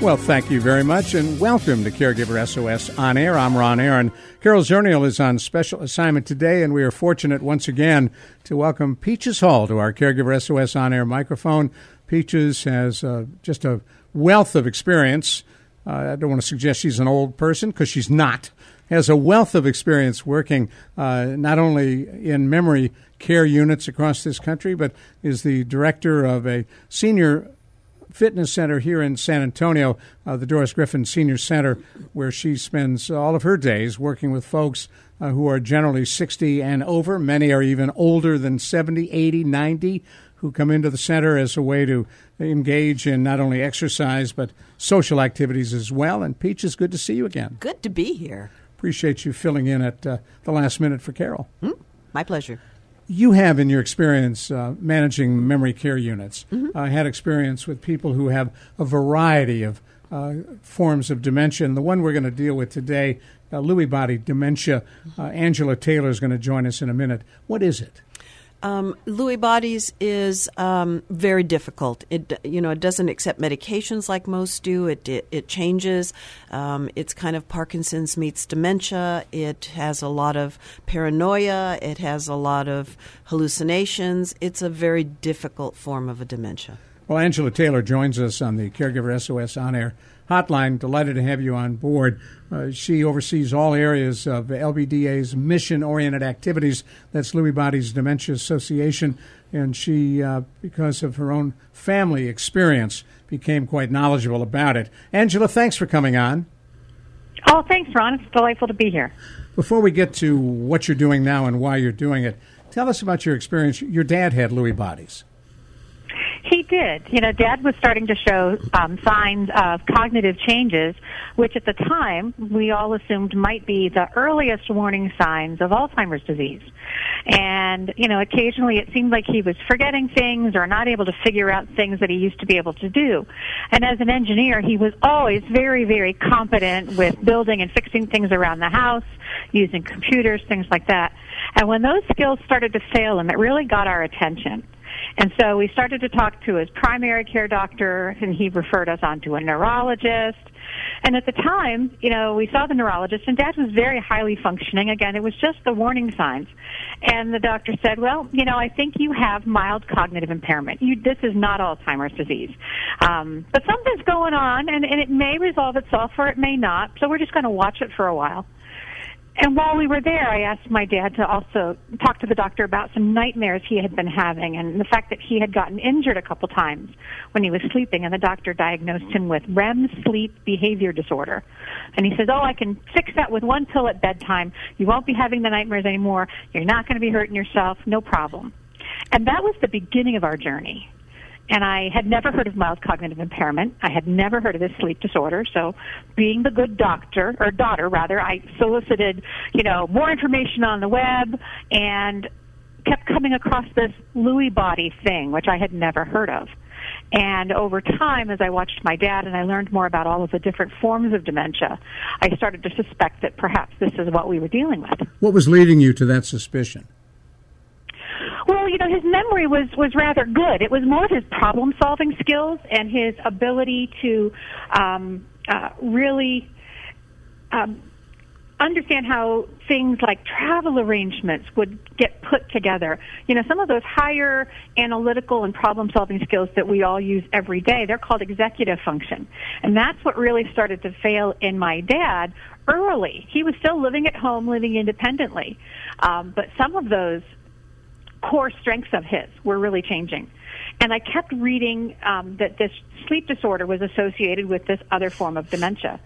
Well, thank you very much, and welcome to Caregiver SOS on air. I'm Ron Aaron. Carol Zernial is on special assignment today, and we are fortunate once again to welcome Peaches Hall to our Caregiver SOS on air microphone. Peaches has uh, just a wealth of experience. Uh, I don't want to suggest she's an old person because she's not. Has a wealth of experience working uh, not only in memory care units across this country, but is the director of a senior fitness center here in San Antonio, uh, the Doris Griffin Senior Center, where she spends all of her days working with folks uh, who are generally 60 and over. Many are even older than 70, 80, 90, who come into the center as a way to engage in not only exercise but social activities as well. And Peach, it's good to see you again. Good to be here. Appreciate you filling in at uh, the last minute for Carol. Hmm? My pleasure you have in your experience uh, managing memory care units mm-hmm. uh, had experience with people who have a variety of uh, forms of dementia. And the one we're going to deal with today, uh, Lewy body dementia. Uh, Angela Taylor is going to join us in a minute. What is it? Um, Lewy bodies is um, very difficult. It you know it doesn't accept medications like most do. It it, it changes. Um, it's kind of Parkinson's meets dementia. It has a lot of paranoia. It has a lot of hallucinations. It's a very difficult form of a dementia. Well, Angela Taylor joins us on the Caregiver SOS on air hotline. Delighted to have you on board. Uh, she oversees all areas of LBDA's mission oriented activities. That's Lewy Bodies Dementia Association. And she, uh, because of her own family experience, became quite knowledgeable about it. Angela, thanks for coming on. Oh, thanks, Ron. It's delightful to be here. Before we get to what you're doing now and why you're doing it, tell us about your experience. Your dad had Lewy bodies. He did. You know, Dad was starting to show um, signs of cognitive changes, which at the time we all assumed might be the earliest warning signs of Alzheimer's disease. And, you know, occasionally it seemed like he was forgetting things or not able to figure out things that he used to be able to do. And as an engineer, he was always very, very competent with building and fixing things around the house, using computers, things like that. And when those skills started to fail him, it really got our attention. And so we started to talk to his primary care doctor, and he referred us on to a neurologist. And at the time, you know, we saw the neurologist, and Dad was very highly functioning. Again, it was just the warning signs. And the doctor said, "Well, you know, I think you have mild cognitive impairment. You, this is not Alzheimer's disease, um, but something's going on, and, and it may resolve itself or it may not. So we're just going to watch it for a while." And while we were there, I asked my dad to also talk to the doctor about some nightmares he had been having and the fact that he had gotten injured a couple times when he was sleeping and the doctor diagnosed him with REM sleep behavior disorder. And he says, "Oh, I can fix that with one pill at bedtime. You won't be having the nightmares anymore. You're not going to be hurting yourself. No problem." And that was the beginning of our journey and I had never heard of mild cognitive impairment. I had never heard of this sleep disorder. So, being the good doctor or daughter rather, I solicited, you know, more information on the web and kept coming across this Lewy body thing, which I had never heard of. And over time, as I watched my dad and I learned more about all of the different forms of dementia, I started to suspect that perhaps this is what we were dealing with. What was leading you to that suspicion? Well, you know, his memory was was rather good. It was more of his problem solving skills and his ability to um, uh, really um, understand how things like travel arrangements would get put together. You know, some of those higher analytical and problem solving skills that we all use every day, they're called executive function. And that's what really started to fail in my dad early. He was still living at home, living independently. Um, but some of those core strengths of his were really changing. And I kept reading um, that this sleep disorder was associated with this other form of dementia.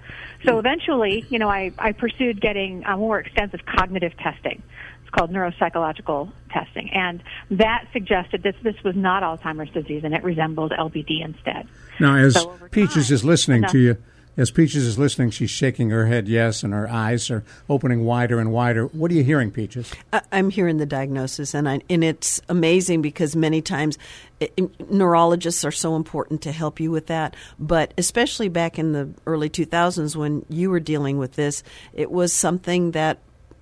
So eventually, you know, I, I pursued getting a more extensive cognitive testing. It's called neuropsychological testing. And that suggested that this was not Alzheimer's disease and it resembled LBD instead. Now, as so Peaches is listening enough, to you, as Peaches is listening, she's shaking her head yes, and her eyes are opening wider and wider. What are you hearing, Peaches? I'm hearing the diagnosis, and I, and it's amazing because many times it, neurologists are so important to help you with that. But especially back in the early 2000s when you were dealing with this, it was something that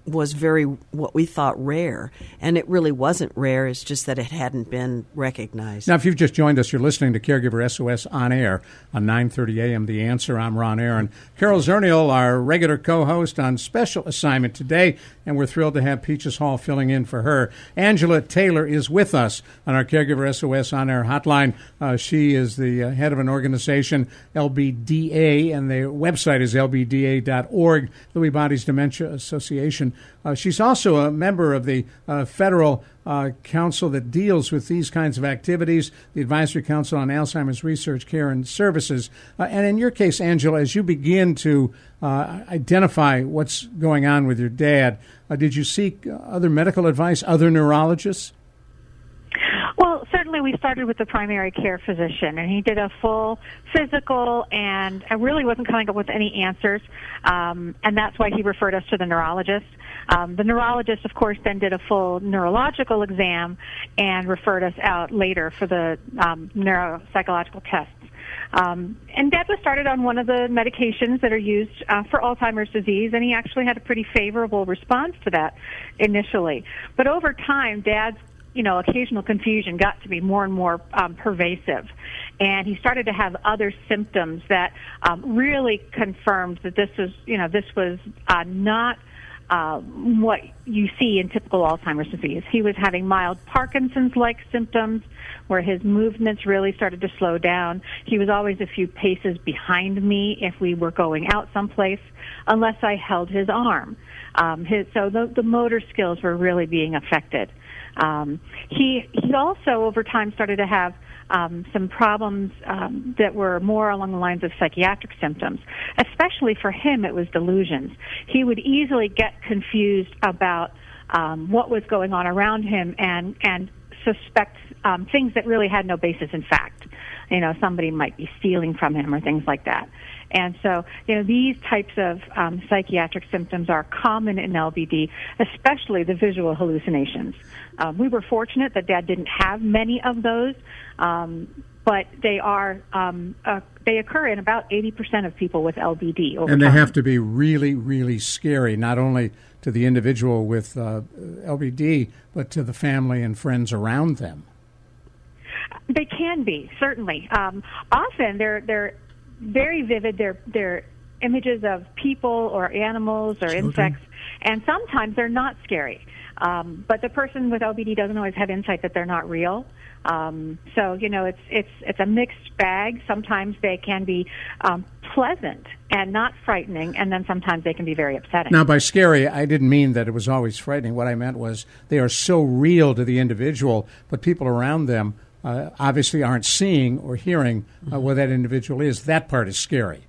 was very what we thought rare, and it really wasn't rare. It's just that it hadn't been recognized. Now, if you've just joined us, you're listening to Caregiver SOS on air on 9:30 a.m. The Answer. I'm Ron Aaron. Carol Zernial, our regular co-host, on special assignment today, and we're thrilled to have Peaches Hall filling in for her. Angela Taylor is with us on our Caregiver SOS on air hotline. Uh, she is the uh, head of an organization, LBDA, and the website is lbda.org, Lewy Bodies Dementia Association. Uh, she's also a member of the uh, federal uh, council that deals with these kinds of activities, the Advisory Council on Alzheimer's Research, Care, and Services. Uh, and in your case, Angela, as you begin to uh, identify what's going on with your dad, uh, did you seek other medical advice, other neurologists? Well, certainly we started with the primary care physician, and he did a full physical, and I really wasn't coming up with any answers, um, and that's why he referred us to the neurologist. Um, the neurologist, of course, then did a full neurological exam and referred us out later for the um, neuropsychological tests. Um, and Dad was started on one of the medications that are used uh, for Alzheimer's disease, and he actually had a pretty favorable response to that initially. But over time, Dad's you know, occasional confusion got to be more and more um, pervasive. And he started to have other symptoms that um, really confirmed that this was, you know, this was uh, not uh, what you see in typical Alzheimer's disease. He was having mild Parkinson's-like symptoms where his movements really started to slow down. He was always a few paces behind me if we were going out someplace, unless I held his arm. Um, his, so the, the motor skills were really being affected. Um, he he also over time started to have um, some problems um, that were more along the lines of psychiatric symptoms. Especially for him, it was delusions. He would easily get confused about um, what was going on around him and and suspect um, things that really had no basis in fact. You know, somebody might be stealing from him or things like that. And so, you know, these types of um, psychiatric symptoms are common in LBD, especially the visual hallucinations. Um, we were fortunate that Dad didn't have many of those, um, but they are um, uh, they occur in about 80% of people with LBD. and they time. have to be really, really scary, not only to the individual with uh, LBD, but to the family and friends around them. They can be certainly. Um, often they're they're very vivid. They're they're images of people or animals or Children. insects, and sometimes they're not scary. Um, but the person with LBD doesn't always have insight that they're not real. Um, so you know, it's it's it's a mixed bag. Sometimes they can be um, pleasant and not frightening, and then sometimes they can be very upsetting. Now, by scary, I didn't mean that it was always frightening. What I meant was they are so real to the individual, but people around them uh, obviously aren't seeing or hearing uh, what that individual is. That part is scary.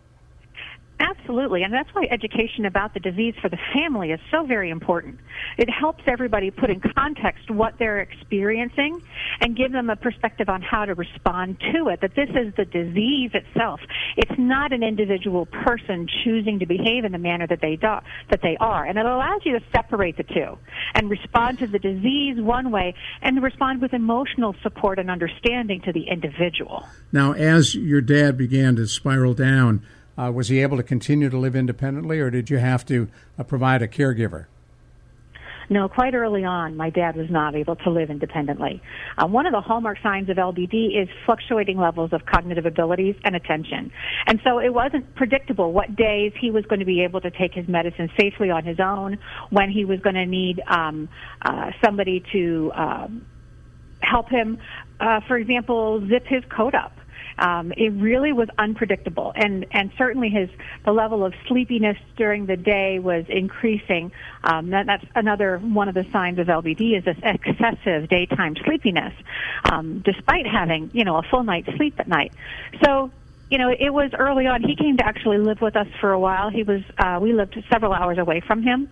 Absolutely, and that's why education about the disease for the family is so very important. It helps everybody put in context what they're experiencing and give them a perspective on how to respond to it. That this is the disease itself. It's not an individual person choosing to behave in the manner that they do, that they are, and it allows you to separate the two and respond to the disease one way and respond with emotional support and understanding to the individual. Now, as your dad began to spiral down uh, was he able to continue to live independently, or did you have to uh, provide a caregiver? No, quite early on, my dad was not able to live independently. Uh, one of the hallmark signs of LBD is fluctuating levels of cognitive abilities and attention. And so it wasn't predictable what days he was going to be able to take his medicine safely on his own, when he was going to need um, uh, somebody to um, help him, uh, for example, zip his coat up um, it really was unpredictable, and and certainly his the level of sleepiness during the day was increasing. Um, that, that's another one of the signs of LBD is this excessive daytime sleepiness, um, despite having you know a full night's sleep at night. So you know, it was early on. He came to actually live with us for a while. He was, uh, we lived several hours away from him.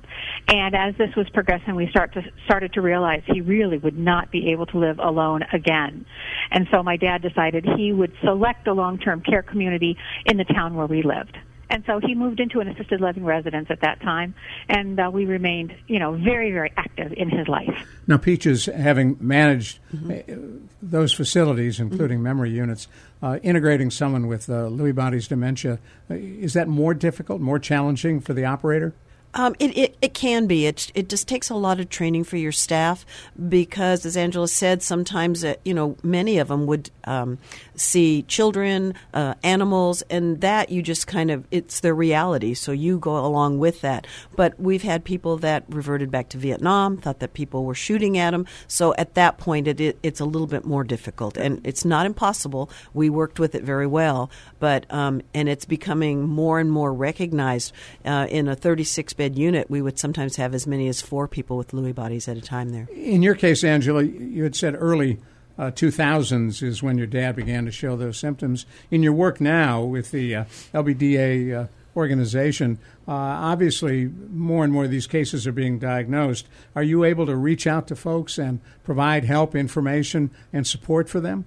And as this was progressing, we start to, started to realize he really would not be able to live alone again. And so my dad decided he would select a long-term care community in the town where we lived. And so he moved into an assisted living residence at that time, and uh, we remained, you know, very, very active in his life. Now, Peaches, having managed mm-hmm. those facilities, including mm-hmm. memory units, uh, integrating someone with uh, Lewy body's dementia, uh, is that more difficult, more challenging for the operator? Um, it, it, it can be. It, it just takes a lot of training for your staff because, as Angela said, sometimes, uh, you know, many of them would um, see children, uh, animals, and that you just kind of, it's their reality. So you go along with that. But we've had people that reverted back to Vietnam, thought that people were shooting at them. So at that point, it, it it's a little bit more difficult. And it's not impossible. We worked with it very well. But, um, and it's becoming more and more recognized uh, in a 36 bed unit, we would sometimes have as many as four people with Lewy bodies at a time there. In your case, Angela, you had said early uh, 2000s is when your dad began to show those symptoms. In your work now with the uh, LBDA uh, organization, uh, obviously more and more of these cases are being diagnosed. Are you able to reach out to folks and provide help, information, and support for them?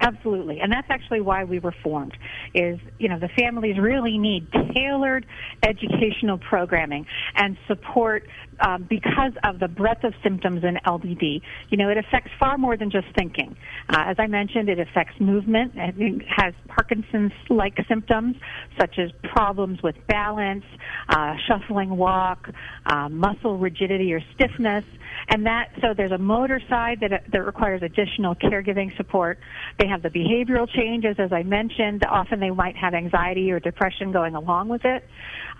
Absolutely. And that's actually why we were formed is, you know, the families really need tailored educational programming and support um, because of the breadth of symptoms in LBD. You know, it affects far more than just thinking. Uh, as I mentioned, it affects movement. It has Parkinson's-like symptoms such as problems with balance, uh, shuffling walk, uh, muscle rigidity or stiffness, and that so there's a motor side that that requires additional caregiving support. They have the behavioral changes, as I mentioned. Often they might have anxiety or depression going along with it,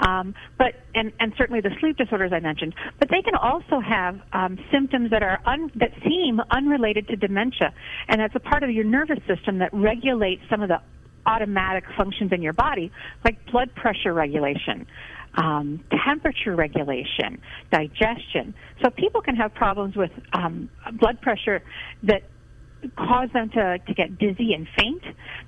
um, but and and certainly the sleep disorders I mentioned. But they can also have um, symptoms that are un, that seem unrelated to dementia, and that's a part of your nervous system that regulates some of the automatic functions in your body, like blood pressure regulation, um, temperature regulation, digestion. So people can have problems with um, blood pressure that cause them to, to get dizzy and faint.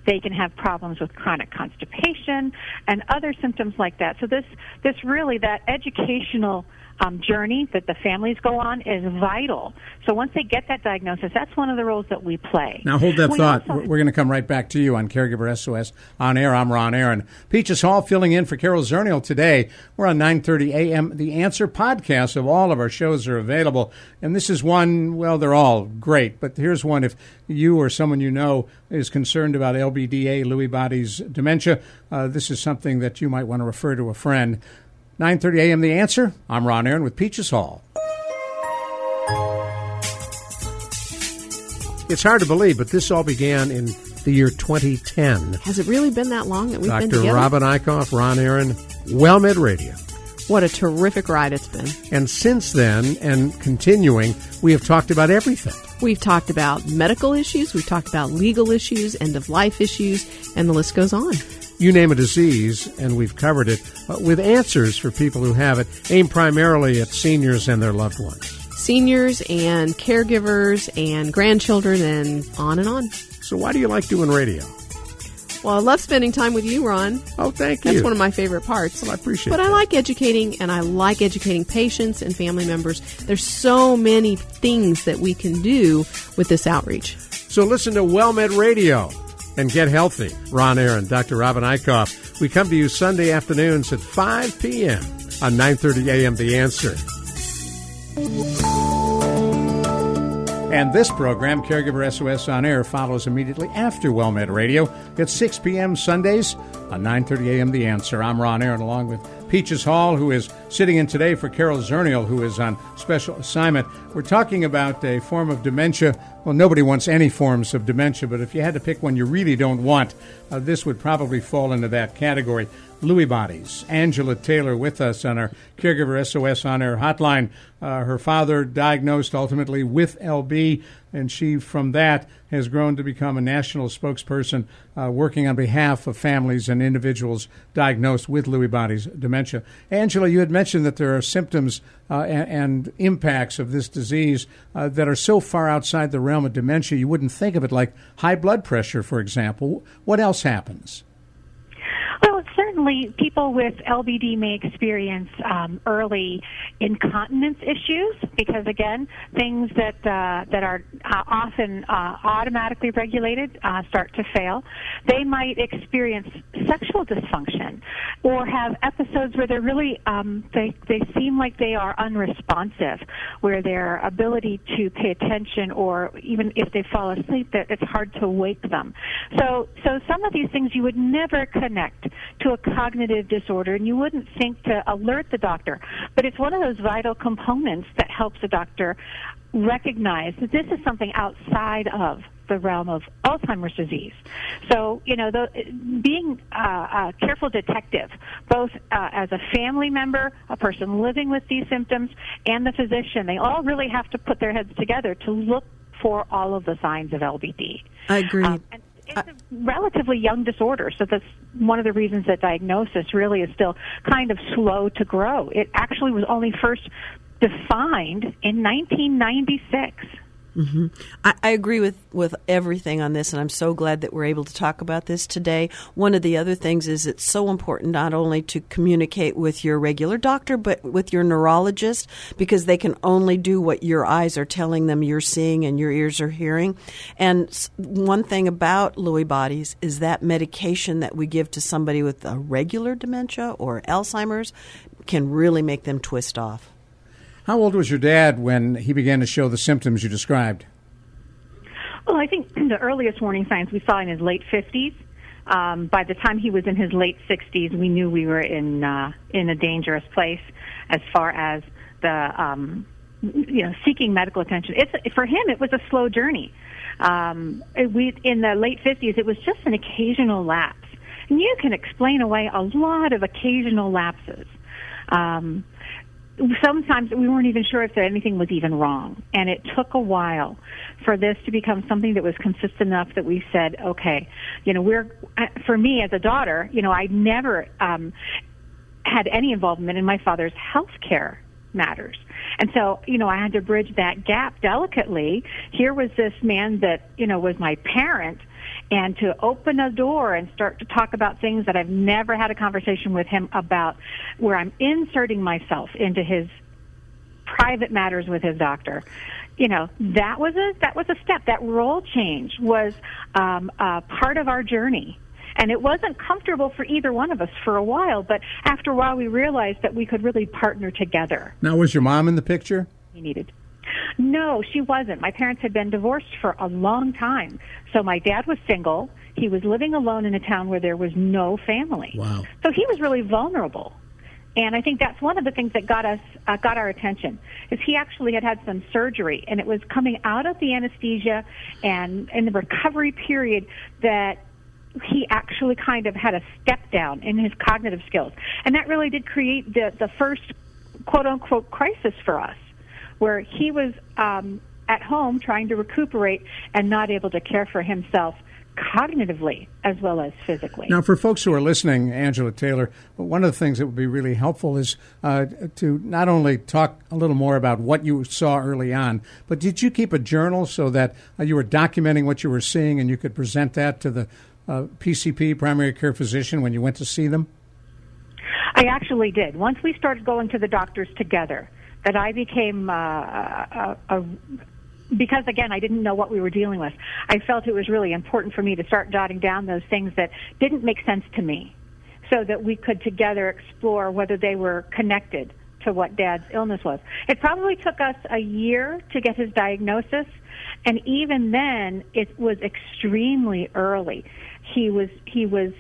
They can have problems with chronic constipation and other symptoms like that. So this, this really, that educational um, journey that the families go on is vital. So once they get that diagnosis, that's one of the roles that we play. Now hold that we thought. Also- We're going to come right back to you on Caregiver SOS on air. I'm Ron Aaron. Peaches Hall filling in for Carol Zernial today. We're on 9:30 a.m. The Answer podcast of all of our shows are available, and this is one. Well, they're all great, but here's one. If you or someone you know is concerned about LBDA, Lewy body's dementia, uh, this is something that you might want to refer to a friend. 9:30 a.m. The Answer. I'm Ron Aaron with Peaches Hall. It's hard to believe, but this all began in the year 2010. Has it really been that long that we've Dr. been together? Dr. Robin Eichhoff, Ron Aaron, WellMed Radio. What a terrific ride it's been. And since then, and continuing, we have talked about everything. We've talked about medical issues, we've talked about legal issues, end of life issues, and the list goes on you name a disease, and we've covered it uh, with answers for people who have it, aimed primarily at seniors and their loved ones. Seniors and caregivers and grandchildren and on and on. So, why do you like doing radio? Well, I love spending time with you, Ron. Oh, thank you. That's one of my favorite parts. Well, I appreciate But that. I like educating, and I like educating patients and family members. There's so many things that we can do with this outreach. So listen to WellMed Radio and get healthy. Ron Aaron, Dr. Robin Eichhoff. We come to you Sunday afternoons at 5 p.m. on 9:30 a.m. The Answer. And this program, Caregiver SOS on Air, follows immediately after WellMed Radio at 6 p.m. Sundays on 9:30 a.m. The Answer. I'm Ron Aaron, along with Peaches Hall, who is sitting in today for Carol Zernial, who is on special assignment. We're talking about a form of dementia. Well, nobody wants any forms of dementia, but if you had to pick one you really don't want, uh, this would probably fall into that category. Lewy bodies. Angela Taylor with us on our Caregiver SOS on air hotline. Uh, her father diagnosed ultimately with LB, and she, from that, has grown to become a national spokesperson uh, working on behalf of families and individuals diagnosed with Lewy bodies dementia. Angela, you had mentioned that there are symptoms uh, and, and, impacts of this disease uh, that are so far outside the realm of dementia you wouldn't think of it, like high blood pressure, for example. What else happens? Well, certainly people with LBD may experience um, early incontinence issues because, again, things that uh, that are uh, often uh, automatically regulated uh, start to fail. They might experience sexual dysfunction or have episodes where they're really um, they they seem like they are unresponsive, where their ability to pay attention or even if they fall asleep, that it's hard to wake them. So so some of these things you would never connect to a cognitive disorder, and you wouldn't think to alert the doctor. But it's one of those vital components that helps a doctor recognize that this is something outside of the realm of Alzheimer's disease. So, you know, the, being uh, a careful detective, both uh, as a family member, a person living with these symptoms, and the physician, they all really have to put their heads together to look for all of the signs of LBD. I agree. Um, it's a relatively young disorder, so that's one of the reasons that diagnosis really is still kind of slow to grow. It actually was only first defined in 1996. Mm-hmm. I, I, agree with, with everything on this, and I'm so glad that we're able to talk about this today. One of the other things is it's so important not only to communicate with your regular doctor, but with your neurologist, because they can only do what your eyes are telling them you're seeing and your ears are hearing. And one thing about Lewy bodies is that medication that we give to somebody with a regular dementia or Alzheimer's can really make them twist off. How old was your dad when he began to show the symptoms you described? Well, I think the earliest warning signs we saw in his late 50s. Um, by the time he was in his late 60s, we knew we were in uh, in a dangerous place as far as the um, you know seeking medical attention. It's for him. It was a slow journey. Um, we in the late 50s, it was just an occasional lapse, and you can explain away a lot of occasional lapses. Um, sometimes we weren't even sure if anything was even wrong. And it took a while for this to become something that was consistent enough that we said, okay, you know, we're, uh, for me as a daughter, you know, I never, um, had any involvement in my father's health care matters. And so, you know, I had to bridge that gap delicately. Here was this man that, you know, was my parent and to open a door and start to talk about things that I've never had a conversation with him about, where I'm inserting myself into his private matters with his doctor. You know, that was a that was a step. That role change was um, a part of our journey. And it wasn't comfortable for either one of us for a while, but after a while we realized that we could really partner together. Now, was your mom in the picture? He needed. No, she wasn't. My parents had been divorced for a long time. So my dad was single. He was living alone in a town where there was no family. Wow. So he was really vulnerable. And I think that's one of the things that got us uh, got our attention is he actually had had some surgery and it was coming out of the anesthesia and in the recovery period that he actually kind of had a step down in his cognitive skills. And that really did create the the first quote unquote crisis for us where he was um, at home trying to recuperate and not able to care for himself cognitively as well as physically. Now, for folks who are listening, Angela Taylor, one of the things that would be really helpful is uh, to not only talk a little more about what you saw early on, but did you keep a journal so that uh, you were documenting what you were seeing and you could present that to the uh, PCP, primary care physician, when you went to see them? I actually did. Once we started going to the doctors together, that I became uh, a, a because again, I didn't know what we were dealing with. I felt it was really important for me to start jotting down those things that didn't make sense to me so that we could together explore whether they were connected to what dad's illness was. It probably took us a year to get his diagnosis, and even then it was extremely early. He was he was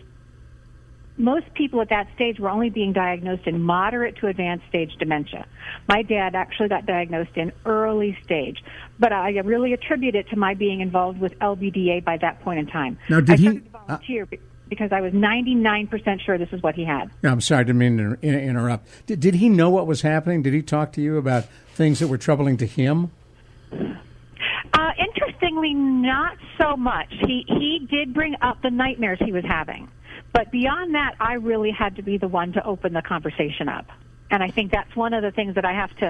most people at that stage were only being diagnosed in moderate to advanced stage dementia. My dad actually got diagnosed in early stage, but I really attribute it to my being involved with LBDA by that point in time. Now, did I he volunteer uh, because I was 99% sure this is what he had. I'm sorry, I didn't mean to interrupt. Did, did he know what was happening? Did he talk to you about things that were troubling to him? Uh, interestingly, not so much. He he did bring up the nightmares he was having. But beyond that, I really had to be the one to open the conversation up. And I think that's one of the things that I have to,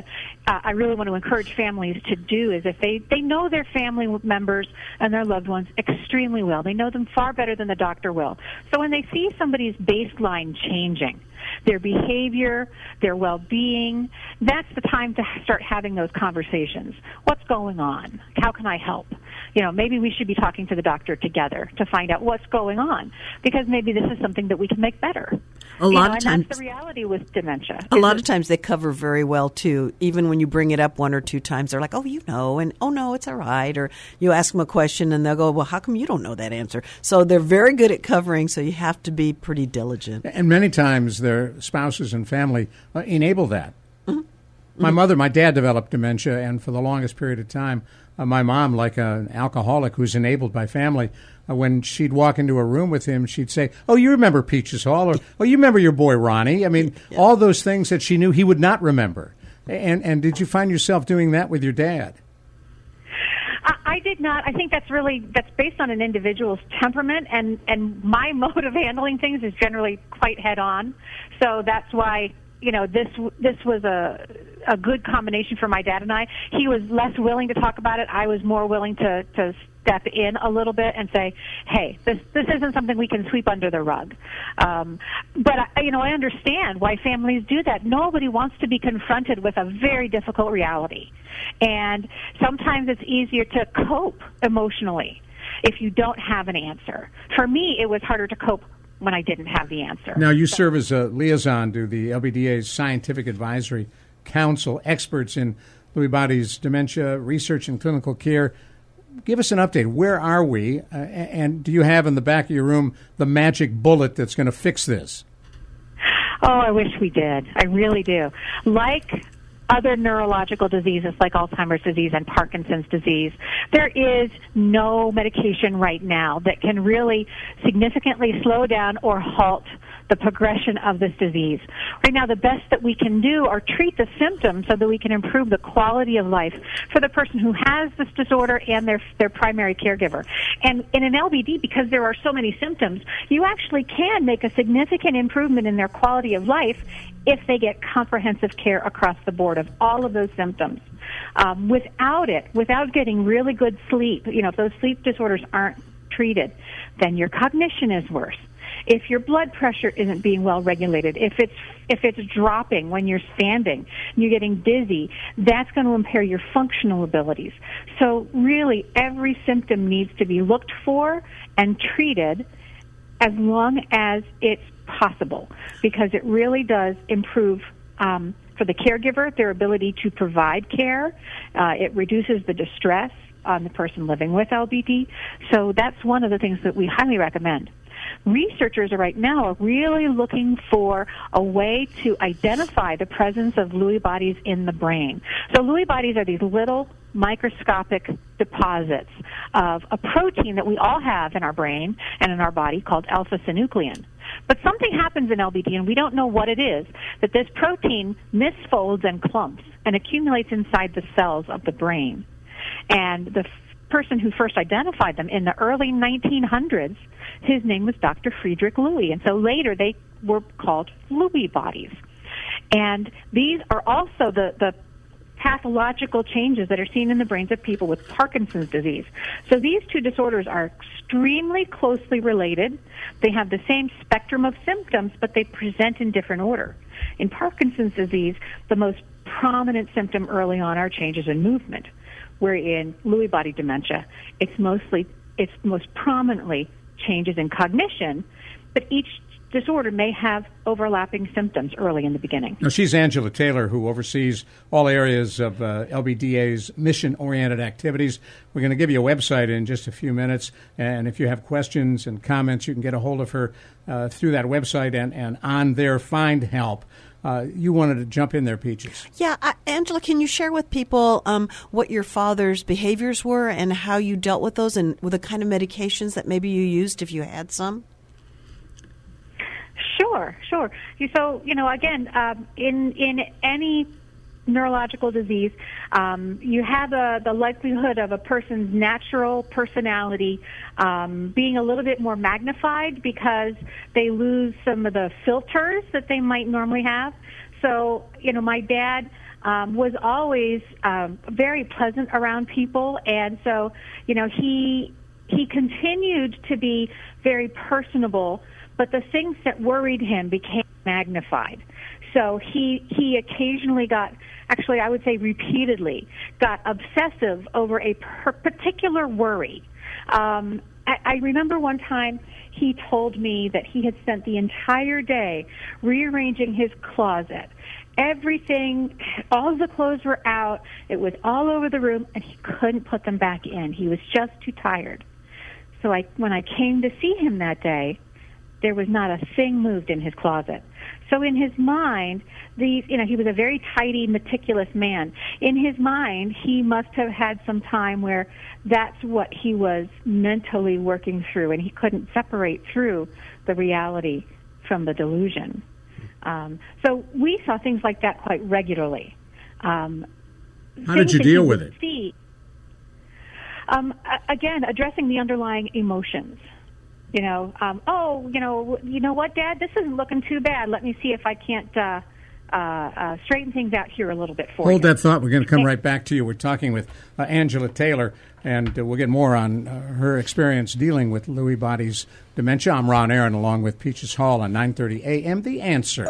uh, I really want to encourage families to do is if they, they know their family members and their loved ones extremely well. They know them far better than the doctor will. So when they see somebody's baseline changing, their behavior, their well-being, that's the time to start having those conversations. What's going on? How can I help? You know, maybe we should be talking to the doctor together to find out what's going on because maybe this is something that we can make better. A lot you know, of and times, that's the reality with dementia. a lot that- of times they cover very well too. Even when you bring it up one or two times, they're like, "Oh, you know," and "Oh no, it's all right." Or you ask them a question and they'll go, "Well, how come you don't know that answer?" So they're very good at covering. So you have to be pretty diligent. And many times their spouses and family uh, enable that. Mm-hmm. My mother, my dad developed dementia, and for the longest period of time, uh, my mom, like an alcoholic who's enabled by family, uh, when she'd walk into a room with him, she'd say, "Oh, you remember Peaches Hall?" or "Oh, you remember your boy Ronnie?" I mean, all those things that she knew he would not remember. And and did you find yourself doing that with your dad? I, I did not. I think that's really that's based on an individual's temperament, and and my mode of handling things is generally quite head on. So that's why you know this this was a a good combination for my dad and I. He was less willing to talk about it. I was more willing to to step in a little bit and say, "Hey, this this isn't something we can sweep under the rug." Um, but I, you know, I understand why families do that. Nobody wants to be confronted with a very difficult reality, and sometimes it's easier to cope emotionally if you don't have an answer. For me, it was harder to cope when I didn't have the answer. Now, you serve as a liaison to the LBDA's Scientific Advisory Council, experts in Lewy bodies, dementia, research, and clinical care. Give us an update. Where are we? Uh, and do you have in the back of your room the magic bullet that's going to fix this? Oh, I wish we did. I really do. Like other neurological diseases like Alzheimer's disease and Parkinson's disease, there is no medication right now that can really significantly slow down or halt the progression of this disease. Right now, the best that we can do are treat the symptoms so that we can improve the quality of life for the person who has this disorder and their their primary caregiver. And in an LBD, because there are so many symptoms, you actually can make a significant improvement in their quality of life if they get comprehensive care across the board of all of those symptoms. Um, without it, without getting really good sleep, you know, if those sleep disorders aren't treated, then your cognition is worse if your blood pressure isn't being well regulated, if it's if it's dropping when you're standing, you're getting dizzy, that's going to impair your functional abilities. So really, every symptom needs to be looked for and treated as long as it's possible, because it really does improve. Um, for the caregiver, their ability to provide care, uh, it reduces the distress on the person living with LBD. So that's one of the things that we highly recommend researchers right now are really looking for a way to identify the presence of Lewy bodies in the brain. So Lewy bodies are these little microscopic deposits of a protein that we all have in our brain and in our body called alpha-synuclein. But something happens in LBD and we don't know what it is, that this protein misfolds and clumps and accumulates inside the cells of the brain. And the person who first identified them in the early 1900s, his name was Dr. Friedrich Lewy. And so later they were called Lewy bodies. And these are also the, the pathological changes that are seen in the brains of people with Parkinson's disease. So these two disorders are extremely closely related. They have the same spectrum of symptoms, but they present in different order. In Parkinson's disease, the most prominent symptom early on are changes in movement where in Lewy body dementia, it's mostly, it's most prominently changes in cognition, but each disorder may have overlapping symptoms early in the beginning. Now, she's Angela Taylor, who oversees all areas of uh, LBDA's mission oriented activities. We're going to give you a website in just a few minutes, and if you have questions and comments, you can get a hold of her uh, through that website and, and on there, find help. Uh, you wanted to jump in there, Peaches. Yeah, uh, Angela, can you share with people um, what your father's behaviors were and how you dealt with those, and with the kind of medications that maybe you used if you had some? Sure, sure. So you know, again, um, in in any neurological disease, um, you have a, the likelihood of a person's natural personality um, being a little bit more magnified because they lose some of the filters that they might normally have. so, you know, my dad um, was always um, very pleasant around people, and so, you know, he he continued to be very personable, but the things that worried him became magnified. So he he occasionally got actually I would say repeatedly got obsessive over a per- particular worry. Um, I, I remember one time he told me that he had spent the entire day rearranging his closet. Everything, all of the clothes were out. It was all over the room, and he couldn't put them back in. He was just too tired. So I, when I came to see him that day, there was not a thing moved in his closet. So in his mind, these, you know, he was a very tidy, meticulous man. In his mind, he must have had some time where that's what he was mentally working through, and he couldn't separate through the reality from the delusion. Um, so we saw things like that quite regularly. Um, How did you deal with it? See, um, again, addressing the underlying emotions. You know, um, oh, you know, you know what, Dad, this isn't looking too bad. Let me see if I can't uh, uh, uh, straighten things out here a little bit for Hold you. Hold that thought. We're going to come right back to you. We're talking with uh, Angela Taylor, and uh, we'll get more on uh, her experience dealing with Lewy body's dementia. I'm Ron Aaron, along with Peaches Hall on 9:30 a.m. The Answer.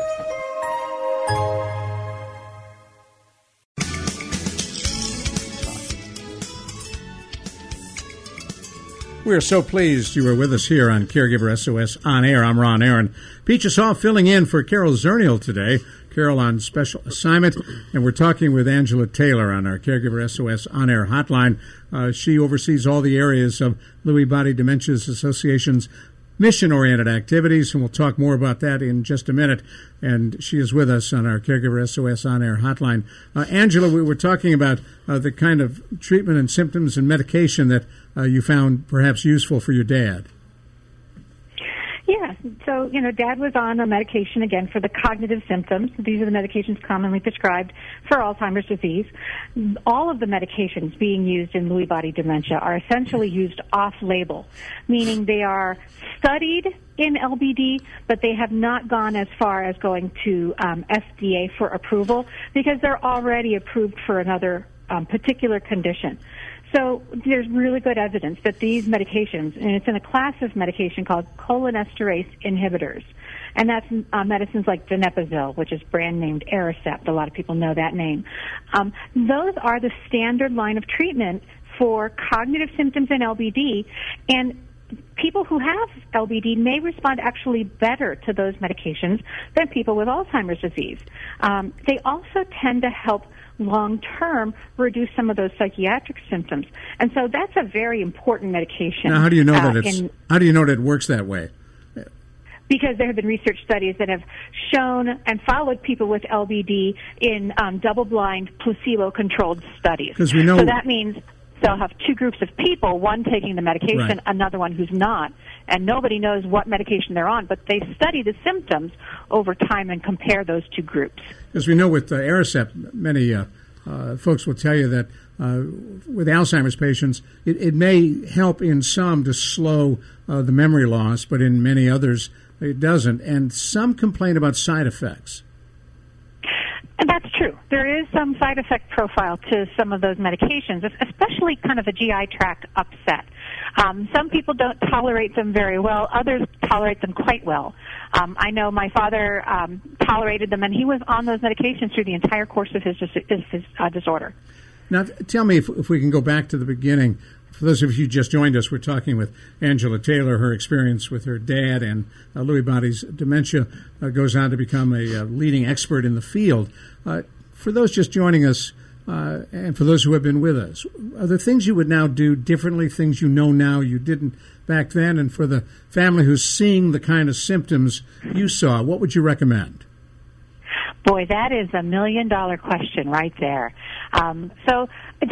We are so pleased you are with us here on Caregiver SOS On Air. I'm Ron Aaron. Peaches Hall filling in for Carol Zernial today. Carol on special assignment, and we're talking with Angela Taylor on our Caregiver SOS On Air hotline. Uh, she oversees all the areas of Lewy Body Dementias Association's mission oriented activities, and we'll talk more about that in just a minute. And she is with us on our Caregiver SOS on air hotline. Uh, Angela, we were talking about uh, the kind of treatment and symptoms and medication that uh, you found perhaps useful for your dad. Yeah, so, you know, dad was on a medication again for the cognitive symptoms. These are the medications commonly prescribed for Alzheimer's disease. All of the medications being used in Lewy body dementia are essentially used off label, meaning they are studied in LBD, but they have not gone as far as going to um, FDA for approval because they're already approved for another um, particular condition. So there's really good evidence that these medications, and it's in a class of medication called cholinesterase inhibitors, and that's uh, medicines like donepezil, which is brand named Aricept. A lot of people know that name. Um, those are the standard line of treatment for cognitive symptoms in LBD, and people who have LBD may respond actually better to those medications than people with Alzheimer's disease. Um, they also tend to help long term reduce some of those psychiatric symptoms. And so that's a very important medication. Now, how do you know uh, that it's in- how do you know that it works that way? because there have been research studies that have shown and followed people with LBD in um, double-blind, placebo-controlled studies. 'Cause we know- so that means they'll have two groups of people, one taking the medication, Right. another one who's not, and nobody knows what medication they're on, but they study the symptoms over time and compare those two groups. As we know with uh, Aricept, many uh, uh, folks will tell you that uh, with Alzheimer's patients, it, it may help in some to slow uh, the memory loss, but in many others, it doesn't. And some complain about side effects. And that's true. There is some side effect profile to some of those medications, especially kind of a GI tract upset. Um, some people don't tolerate them very well. Others tolerate them quite well. Um, I know my father um, tolerated them, and he was on those medications through the entire course of his, dis- his uh, disorder. Now, tell me if, if we can go back to the beginning. For those of you who just joined us, we're talking with Angela Taylor. Her experience with her dad and uh, Lewy body's dementia uh, goes on to become a uh, leading expert in the field. Uh, for those just joining us, uh, and for those who have been with us, are there things you would now do differently? Things you know now you didn't back then? And for the family who's seeing the kind of symptoms you saw, what would you recommend? Boy, that is a million dollar question right there. Um, so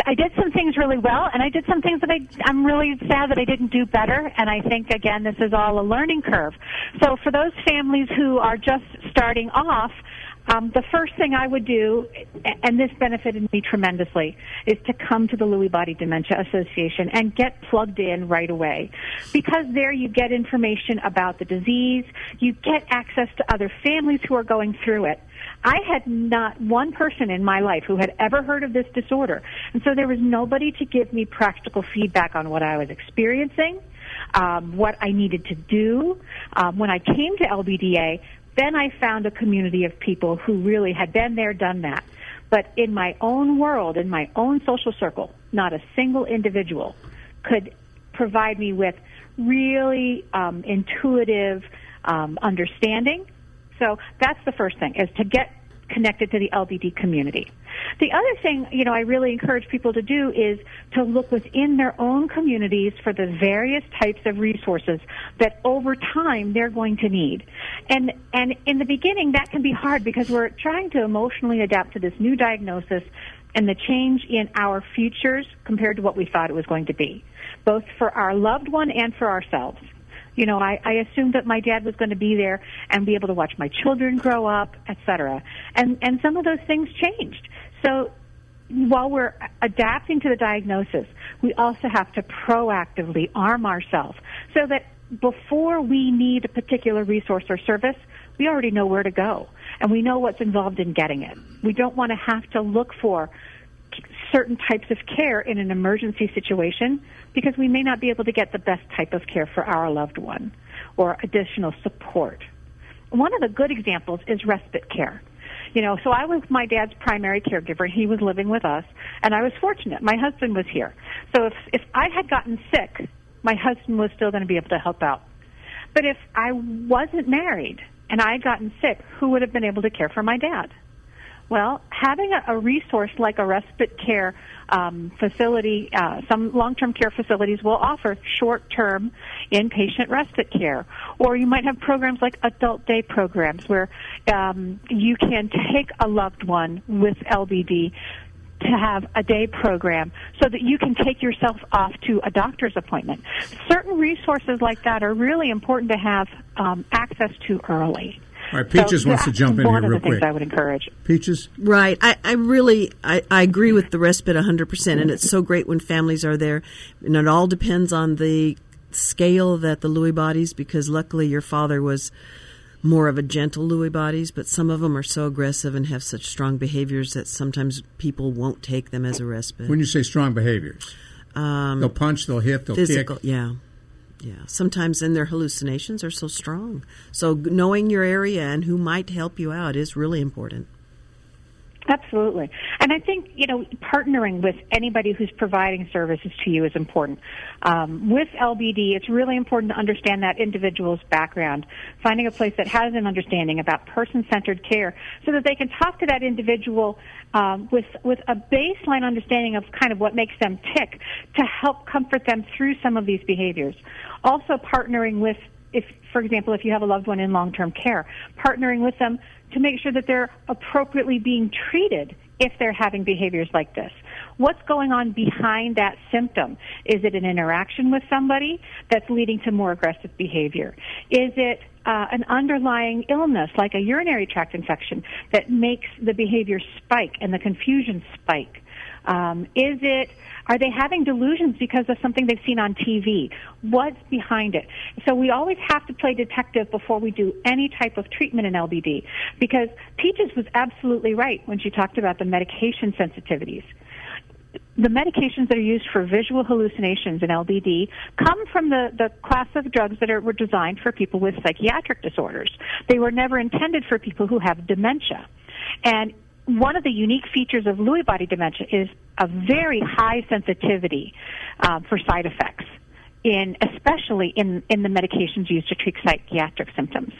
I did some things really well, and I did some things that I, I'm really sad that I didn't do better. And I think again, this is all a learning curve. So for those families who are just starting off, um, the first thing I would do, and this benefited me tremendously, is to come to the Lewy Body Dementia Association and get plugged in right away. Because there you get information about the disease, you get access to other families who are going through it. I had not one person in my life who had ever heard of this disorder. And so there was nobody to give me practical feedback on what I was experiencing, um, what I needed to do. Um, when I came to LBDA, then I found a community of people who really had been there, done that. But in my own world, in my own social circle, not a single individual could provide me with really um, intuitive um, understanding. So that's the first thing is to get connected to the LBD community. The other thing, you know, I really encourage people to do is to look within their own communities for the various types of resources that over time they're going to need. And and in the beginning that can be hard because we're trying to emotionally adapt to this new diagnosis and the change in our futures compared to what we thought it was going to be, both for our loved one and for ourselves. You know, I, I assumed that my dad was going to be there and be able to watch my children grow up, etc. And and some of those things changed. So while we're adapting to the diagnosis, we also have to proactively arm ourselves so that before we need a particular resource or service, we already know where to go and we know what's involved in getting it. We don't want to have to look for certain types of care in an emergency situation because we may not be able to get the best type of care for our loved one or additional support. One of the good examples is respite care. You know, so I was my dad's primary caregiver. He was living with us, and I was fortunate. My husband was here. So if if I had gotten sick, my husband was still going to be able to help out. But if I wasn't married and I had gotten sick, who would have been able to care for my dad? Well, having a, a resource like a respite care um, facility, uh, some long-term care facilities will offer short-term inpatient respite care, or you might have programs like adult day programs where um, you can take a loved one with LBD to have a day program so that you can take yourself off to a doctor's appointment. Certain resources like that are really important to have um, access to early. All right, Peaches so, wants to jump in here real quick. I would encourage. Peaches, right? I, I really I, I agree with the respite 100, percent and it's so great when families are there, and it all depends on the scale that the Lewy bodies. Because luckily, your father was more of a gentle Lewy bodies, but some of them are so aggressive and have such strong behaviors that sometimes people won't take them as a respite. When you say strong behaviors, um, they'll punch, they'll hit, they'll physical, kick. Yeah. Yeah, sometimes and their hallucinations are so strong. So knowing your area and who might help you out is really important. Absolutely. And I think, you know, partnering with anybody who's providing services to you is important. Um, with LBD, it's really important to understand that individual's background, finding a place that has an understanding about person-centered care so that they can talk to that individual um, with, with a baseline understanding of kind of what makes them tick to help comfort them through some of these behaviors. Also partnering with if, for example, if you have a loved one in long-term care, partnering with them to make sure that they're appropriately being treated if they're having behaviors like this. What's going on behind that symptom? Is it an interaction with somebody that's leading to more aggressive behavior? Is it uh, an underlying illness like a urinary tract infection that makes the behavior spike and the confusion spike? Um, is it are they having delusions because of something they've seen on TV? What's behind it? So we always have to play detective before we do any type of treatment in LBD because Peaches was absolutely right when she talked about the medication sensitivities the medications that are used for visual hallucinations in LBD come from the, the class of drugs that are, were designed for people with psychiatric disorders. They were never intended for people who have dementia. And one of the unique features of Lewy body dementia is a very high sensitivity um, for side effects in especially in in the medications used to treat psychiatric symptoms.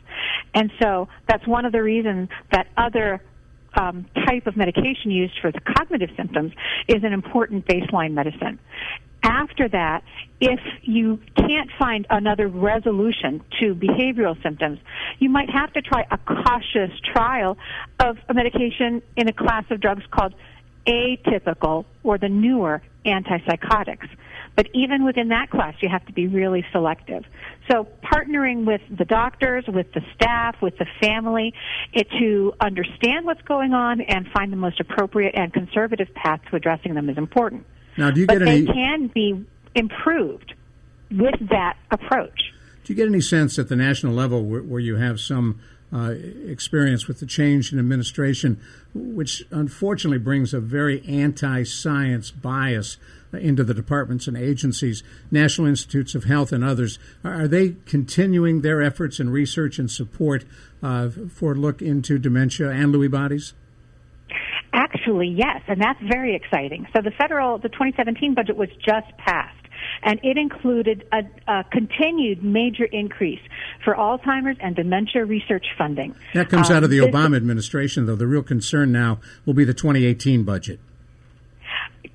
And so that's one of the reasons that other um, type of medication used for the cognitive symptoms is an important baseline medicine after that, if you can't find another resolution to behavioral symptoms, you might have to try a cautious trial of a medication in a class of drugs called atypical or the newer antipsychotics. But even within that class, you have to be really selective. So partnering with the doctors, with the staff, with the family, it, to understand what's going on and find the most appropriate and conservative path to addressing them is important. Now, do you but get any? They can be improved with that approach. Do you get any sense at the national level where, where you have some uh, experience with the change in administration, which unfortunately brings a very anti science bias into the departments and agencies, National Institutes of Health and others. Are they continuing their efforts and research and support uh, for look into dementia and Lewy bodies? Actually, yes, and that's very exciting. So the federal, the 2017 budget was just passed and it included a, a, continued major increase for Alzheimer's and dementia research funding. That comes um, out of the um, Obama administration, though. The real concern now will be the 2018 budget.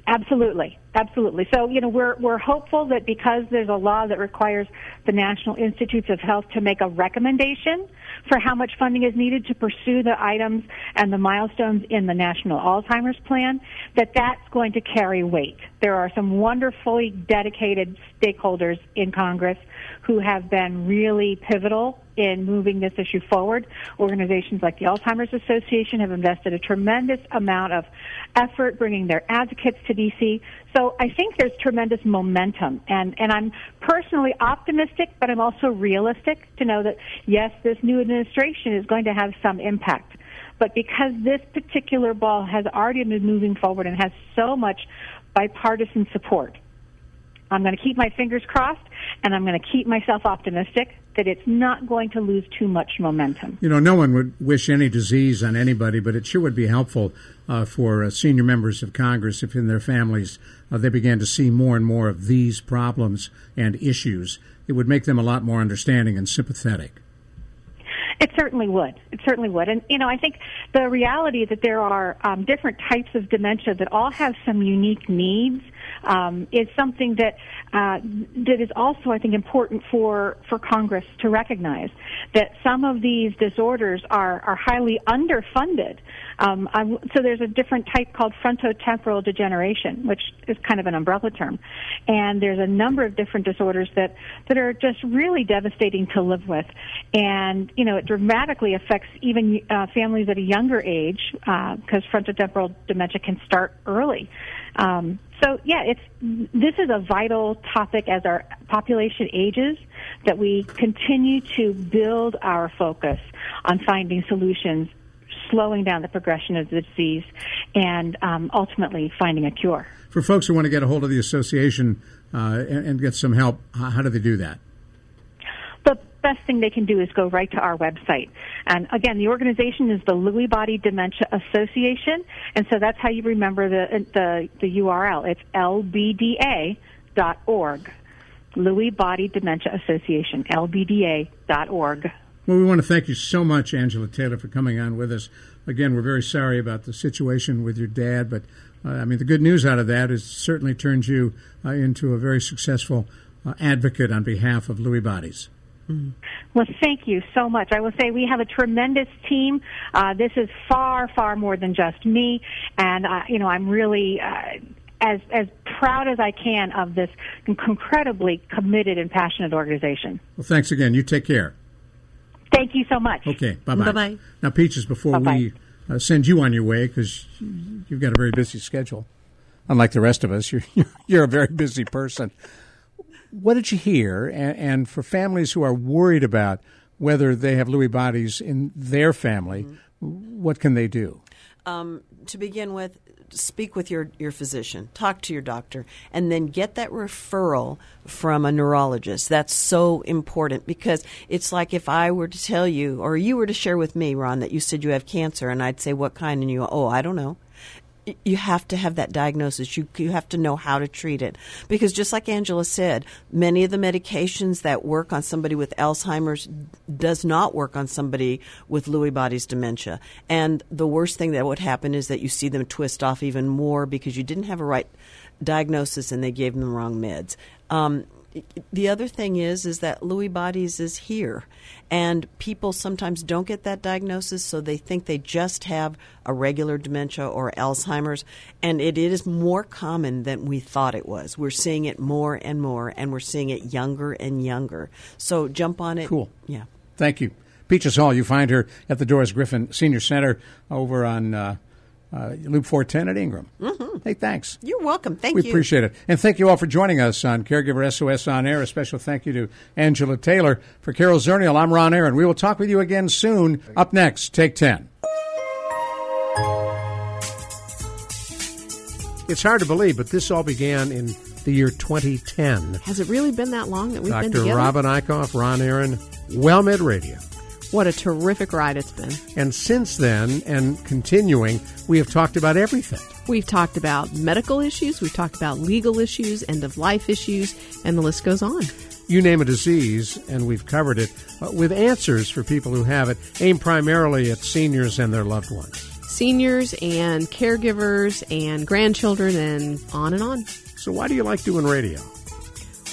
Absolutely, absolutely. So you know we're we're hopeful that because there's a law that requires the National Institutes of Health to make a recommendation for how much funding is needed to pursue the items and the milestones in the National Alzheimer's Plan, that that's going to carry weight. There are some wonderfully dedicated stakeholders in Congress who have been really pivotal in moving this issue forward. Organizations like the Alzheimer's Association have invested a tremendous amount of effort bringing their advocates to DC. So I think there's tremendous momentum, and and I'm personally optimistic, but I'm also realistic to know that yes, this new administration is going to have some impact. But because this particular ball has already been moving forward and has so much bipartisan support, I'm going to keep my fingers crossed and I'm going to keep myself optimistic that it's not going to lose too much momentum. You know, no one would wish any disease on anybody, but it sure would be helpful uh, for uh, senior members of Congress if in their families uh, they began to see more and more of these problems and issues. It would make them a lot more understanding and sympathetic. It certainly would. It certainly would. And, you know, I think the reality that there are um, different types of dementia that all have some unique needs um, is something that uh, that is also, I think, important for for Congress to recognize that some of these disorders are are highly underfunded. Um, so there's a different type called frontotemporal degeneration, which is kind of an umbrella term, and there's a number of different disorders that that are just really devastating to live with, and you know it dramatically affects even uh, families at a younger age because uh, frontotemporal dementia can start early. Um, so yeah, it's this is a vital topic as our population ages that we continue to build our focus on finding solutions, slowing down the progression of the disease, and um, ultimately finding a cure. For folks who want to get a hold of the association uh, and, and, get some help, how, how do they do that? Best thing they can do is go right to our website. And again, the organization is the Lewy Body Dementia Association, and so that's how you remember the the, the URL. It's lbda.org. Lewy Body Dementia Association, lbda.org. Well, we want to thank you so much, Angela Taylor, for coming on with us. Again, we're very sorry about the situation with your dad, but uh, I mean, the good news out of that is certainly turns you uh, into a very successful uh, advocate on behalf of Lewy bodies. Mm-hmm. Well, thank you so much. I will say we have a tremendous team. Uh, this is far, far more than just me, and uh, you know I'm really. Uh, as as proud as I can of this incredibly committed and passionate organization. Well, thanks again. You take care. Thank you so much. Okay, bye bye. Bye bye. Now, Peaches, before Bye-bye. we uh, send you on your way, because you've got a very busy schedule, unlike the rest of us, you're you're a very busy person what did you hear? And, and, for families who are worried about whether they have Lewy bodies in their family, mm-hmm. what can they do? Um, to begin with, speak with your, your physician, talk to your doctor, and then get that referral from a neurologist. That's so important because it's like if I were to tell you, or you were to share with me, Ron, that you said you have cancer, and I'd say, What kind? And you go, Oh, I don't know you have to have that diagnosis. You you have to know how to treat it because just like Angela said, many of the medications that work on somebody with Alzheimer's does not work on somebody with Lewy body's dementia. And the worst thing that would happen is that you see them twist off even more because you didn't have a right diagnosis and they gave them the wrong meds. Um, the other thing is is that Lewy bodies is here, and people sometimes don't get that diagnosis, so they think they just have a regular dementia or Alzheimer's, and it is more common than we thought it was. We're seeing it more and more, and we're seeing it younger and younger. So jump on it. Cool. Yeah. Thank you, Peaches Hall. You find her at the Doris Griffin Senior Center over on uh, uh, Loop 410 at Ingram. Mm-hmm. Hey, thanks. You're welcome. Thank we you. We appreciate it. And thank you all for joining us on Caregiver SOS On Air. A special thank you to Angela Taylor. For Carol Zernial, I'm Ron Aaron. We will talk with you again soon. Up next, Take 10. It's hard to believe, but this all began in the year 2010. Has it really been that long that we've been together? Dr. together? Robin Eichhoff, Ron Aaron, WellMed Radio. What a terrific ride it's been. And since then, and continuing, we have talked about everything. We've talked about medical issues, we've talked about legal issues, end of life issues, and the list goes on. You name a disease, and we've covered it uh, with answers for people who have it, aimed primarily at seniors and their loved ones. Seniors and caregivers and grandchildren and on and on. So, why do you like doing radio?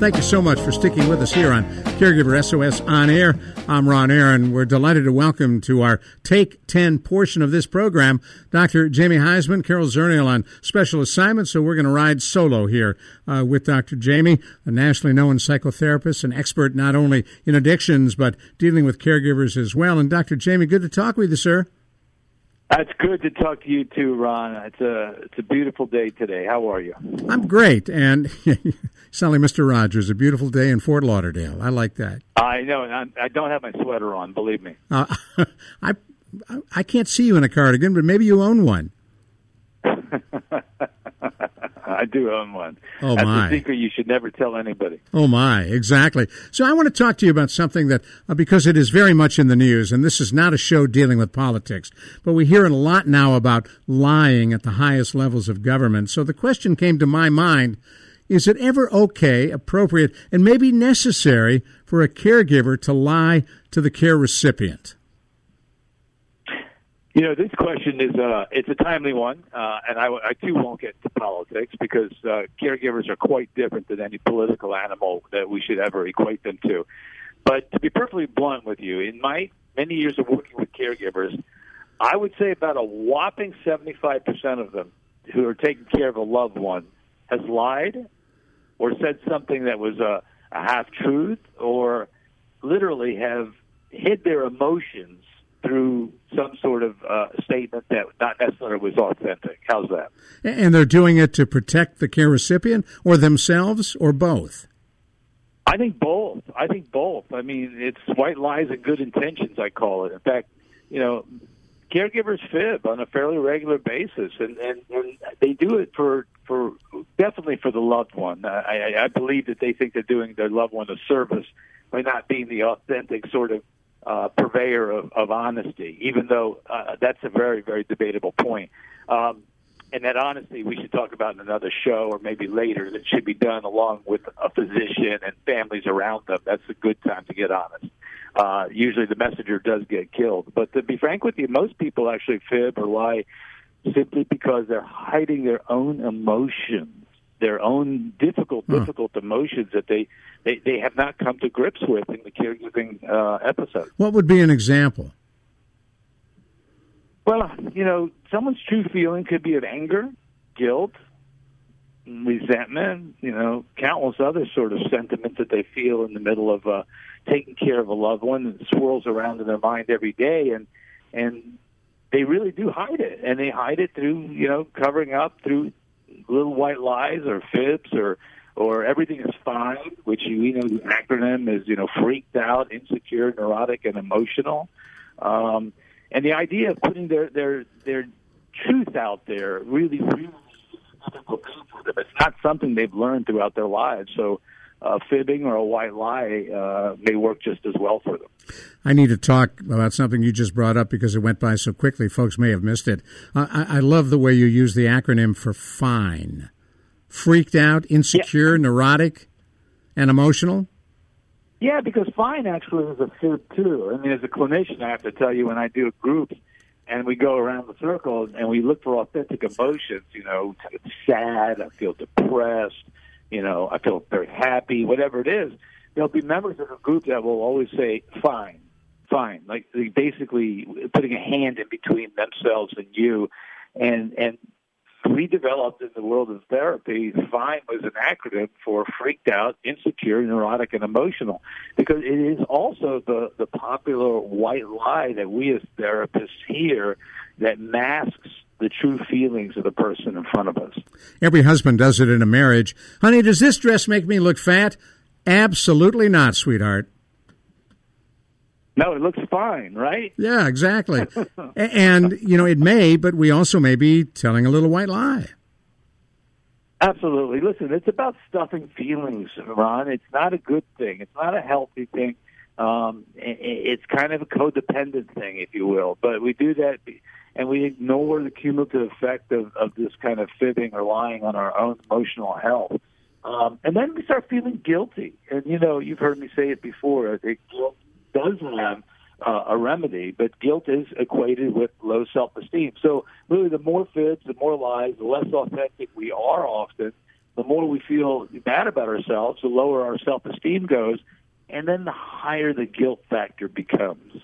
Thank you so much for sticking with us here on Caregiver SOS On Air. I'm Ron Aaron. We're delighted to welcome to our Take 10 portion of this program Dr. Jamie Huysman, Carol Zernial on special assignment. So we're going to ride solo here uh, with Dr. Jamie, a nationally known psychotherapist, and expert not only in addictions but dealing with caregivers as well. And Dr. Jamie, good to talk with you, sir. That's good to talk to you too, Ron. It's a it's a beautiful day today. How are you? I'm great, and sound like Mr. Rogers. A beautiful day in Fort Lauderdale. I like that. I know, and I don't have my sweater on. Believe me. Uh, I I can't see you in a cardigan, but maybe you own one. I do own one. Oh, That's my. a secret you should never tell anybody. Oh my, exactly. So I want to talk to you about something that uh, because it is very much in the news, and this is not a show dealing with politics, but we hear a lot now about lying at the highest levels of government. So the question came to my mind: Is it ever okay, appropriate, and maybe necessary for a caregiver to lie to the care recipient? You know, this question is uh, it's a timely one, uh, and I, I too won't get into politics because uh, caregivers are quite different than any political animal that we should ever equate them to. But to be perfectly blunt with you, in my many years of working with caregivers, I would say about a whopping seventy-five percent of them who are taking care of a loved one has lied or said something that was a, a half truth or literally have hid their emotions through some sort of uh, statement that not necessarily was authentic. How's that? And they're doing it to protect the care recipient or themselves or both. I think both. I think both. I mean, it's white lies and good intentions. I call it. In fact, you know, caregivers fib on a fairly regular basis, and and, and they do it for for definitely for the loved one. I, I, I believe that they think they're doing their loved one a service by not being the authentic sort of uh, purveyor of, of honesty, even though uh, that's a very very debatable point. Um, and that honesty we should talk about in another show or maybe later that should be done along with a physician and families around them. That's a good time to get honest. Uh, usually the messenger does get killed. But to be frank with you, most people actually fib or lie simply because they're hiding their own emotions, their own difficult, difficult emotions that they, they, they have not come to grips with in the caregiving uh, episode. What would be an example? Well, you know, someone's true feeling could be of anger, guilt, resentment, you know, countless other sort of sentiments that they feel in the middle of uh, taking care of a loved one that swirls around in their mind every day, and and they really do hide it, and they hide it through you know covering up through little white lies or fibs or or everything is fine, which you know the acronym is you know freaked out, insecure, neurotic, and emotional. Um, and the idea of putting their their their truth out there really really difficult. It's not something they've learned throughout their lives. So uh, fibbing or a white lie uh, may work just as well for them. I need to talk about something you just brought up because it went by so quickly. Folks may have missed it. Uh, I, I love the way you use the acronym for FINE. Freaked out, insecure, neurotic, and emotional. Yeah, because fine actually is a fib too. I mean, as a clinician, I have to tell you when I do groups, and we go around the circle and we look for authentic emotions. You know, sad. I feel depressed. You know, I feel very happy. Whatever it is, there'll be members of the group that will always say, "Fine, fine." Like basically putting a hand in between themselves and you, and and we developed in the world of therapy, FINE was an acronym for freaked out, insecure, neurotic, and emotional, because it is also the, the popular white lie that we as therapists hear that masks the true feelings of the person in front of us. Every husband does it in a marriage. Honey, does this dress make me look fat? Absolutely not, sweetheart. No, it looks fine, right? Yeah, exactly. and, you know, it may, but we also may be telling a little white lie. Absolutely. Listen, it's about stuffing feelings, Ron. It's not a good thing. It's not a healthy thing. Um, it's kind of a codependent thing, if you will. But we do that, and we ignore the cumulative effect of, of this kind of fibbing or lying on our own emotional health. Um, and then we start feeling guilty. And, you know, you've heard me say it before. I think guilt does have uh, a remedy, but guilt is equated with low self-esteem. So really, the more fibs, the more lies, the less authentic we are often, the more we feel bad about ourselves, the lower our self-esteem goes, and then the higher the guilt factor becomes.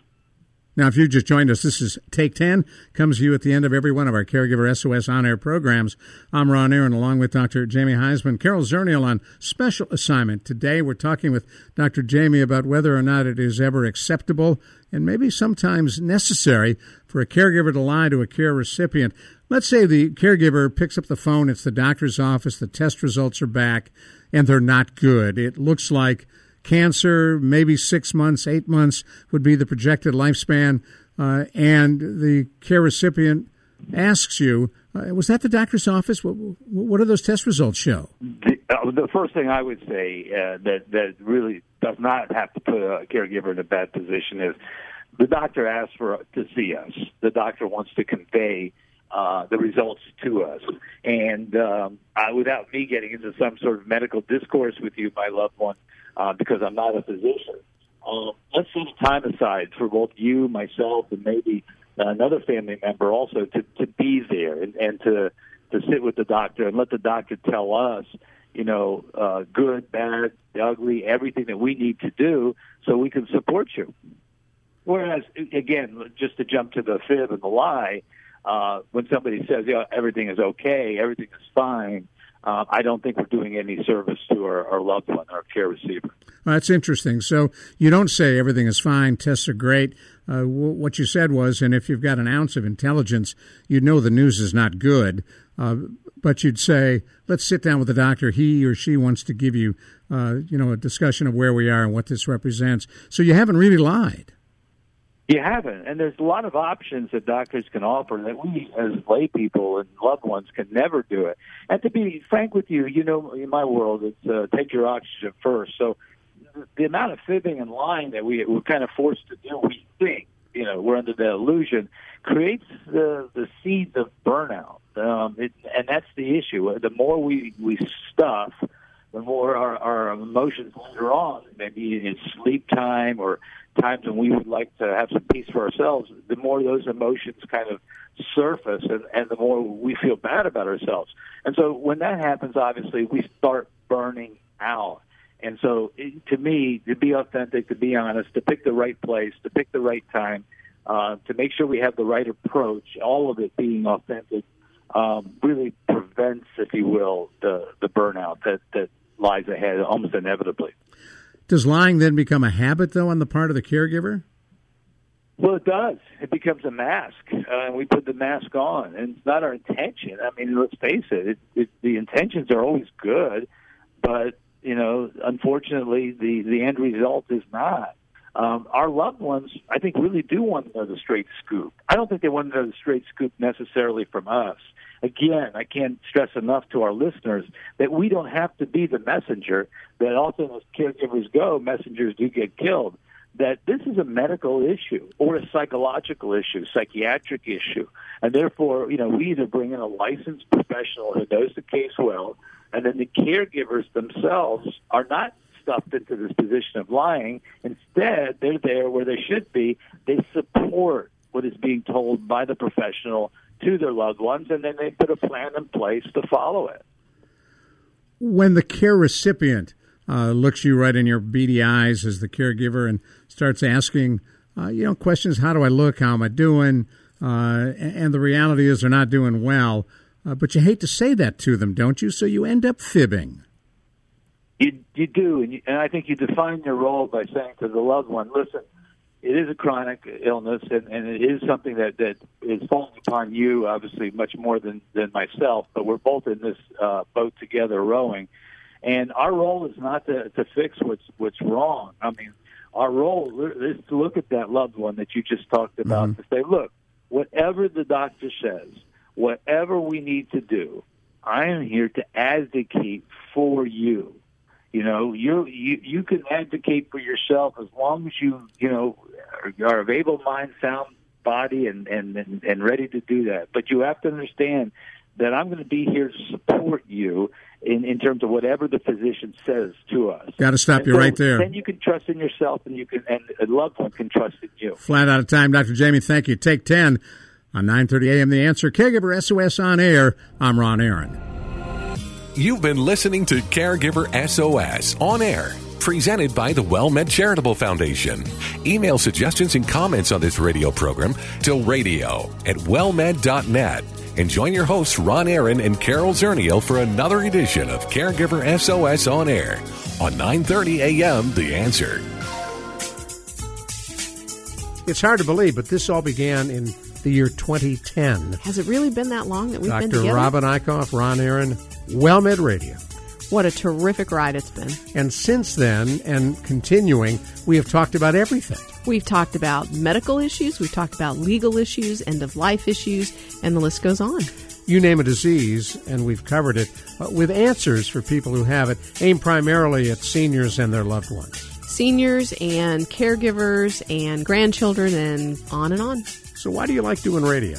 Now, if you just joined us, this is Take 10, comes to you at the end of every one of our Caregiver SOS on air programs. I'm Ron Aaron, along with Dr. Jamie Huysman. Carol Zernial on special assignment. Today, we're talking with Dr. Jamie about whether or not it is ever acceptable and maybe sometimes necessary for a caregiver to lie to a care recipient. Let's say the caregiver picks up the phone, it's the doctor's office, the test results are back, and they're not good. It looks like cancer, maybe six months, eight months would be the projected lifespan. Uh, and the care recipient asks you, uh, was that the doctor's office? What, what do those test results show? The, uh, the first thing I would say uh, that that really does not have to put a caregiver in a bad position is the doctor asks for to see us. The doctor wants to convey uh, the results to us. And um, I, without me getting into some sort of medical discourse with you, my loved one, uh, because I'm not a physician. Um, let's set time aside for both you, myself, and maybe another family member also to, to be there and, and to to sit with the doctor and let the doctor tell us, you know, uh, good, bad, ugly, everything that we need to do so we can support you. Whereas, again, just to jump to the fib and the lie, uh, when somebody says, yeah, everything is okay, everything is fine, uh, I don't think we're doing any service to our, our loved one, our care receiver. Well, that's interesting. So you don't say everything is fine, tests are great. Uh, w- what you said was, and if you've got an ounce of intelligence, you'd know the news is not good. Uh, but you'd say, let's sit down with the doctor. He or she wants to give you, uh, you know, a discussion of where we are and what this represents. So you haven't really lied. You haven't, and there's a lot of options that doctors can offer that we, as lay people and loved ones, can never do it. And to be frank with you, you know, in my world, it's uh, take your oxygen first. So the amount of fibbing and lying that we we're kind of forced to do, we think, you know, we're under the illusion, creates the the seeds of burnout. Um, it, and that's the issue. The more we we stuff, the more our, our emotions later on, maybe in sleep time or times when we would like to have some peace for ourselves, the more those emotions kind of surface and, and the more we feel bad about ourselves. And so when that happens, obviously, we start burning out. And so to me, to be authentic, to be honest, to pick the right place, to pick the right time, uh, to make sure we have the right approach, all of it being authentic, um, really prevents, if you will, the, the burnout that, that lies ahead almost inevitably. Does lying then become a habit, though, on the part of the caregiver? Well, it does. It becomes a mask, uh, and we put the mask on, and it's not our intention. I mean, let's face it, it, it the intentions are always good, but you know, unfortunately, the the end result is not. Um, our loved ones, I think, really do want to know the straight scoop. I don't think they want to know the straight scoop necessarily from us again, I can't stress enough to our listeners that we don't have to be the messenger. That often as caregivers go, messengers do get killed. That this is a medical issue or a psychological issue, psychiatric issue, and therefore, you know, we either bring in a licensed professional who knows the case well, and then the caregivers themselves are not stuffed into this position of lying. Instead, they're there where they should be. They support what is being told by the professional to their loved ones, and then they put a plan in place to follow it. When the care recipient uh, looks you right in your beady eyes as the caregiver and starts asking, uh, you know, questions: How do I look? How am I doing? Uh, and the reality is they're not doing well. Uh, but you hate to say that to them, don't you? So you end up fibbing. You you do, and, you, and I think you define your role by saying to the loved one, "Listen, it is a chronic illness, and, and it is something that that is falling upon you, obviously, much more than than myself. But we're both in this uh, boat together, rowing, and our role is not to to fix what's what's wrong. I mean, our role is to look at that loved one that you just talked about mm-hmm. to say, look, whatever the doctor says, whatever we need to do, I am here to advocate for you. You know, you you you can advocate for yourself as long as you you know are, are of able mind, sound body, and, and and and ready to do that. But you have to understand that I'm going to be here to support you in, in terms of whatever the physician says to us. Got to stop and you so right there. Then you can trust in yourself, and you can, and a loved one can trust in you. Flat out of time, Dr. Jamie. Thank you. Take ten on 9:30 a.m. The Answer. Caregiver SOS on air. I'm Ron Aaron. You've been listening to Caregiver SOS on air presented by the WellMed Charitable Foundation. Email suggestions and comments on this radio program to radio at wellmed.net. And join your hosts, Ron Aaron and Carol Zernial, for another edition of Caregiver SOS on air on 9.30 a.m. The Answer. It's hard to believe, but this all began in the year 2010. Has it really been that long that we've Dr. been together? Dr. Robin Eichhoff, Ron Aaron, WellMed Radio. What a terrific ride it's been. And since then, and continuing, we have talked about everything. We've talked about medical issues, we've talked about legal issues, end of life issues, and the list goes on. You name a disease, and we've covered it uh, with answers for people who have it, aimed primarily at seniors and their loved ones. Seniors and caregivers and grandchildren, and on and on. So, why do you like doing radio?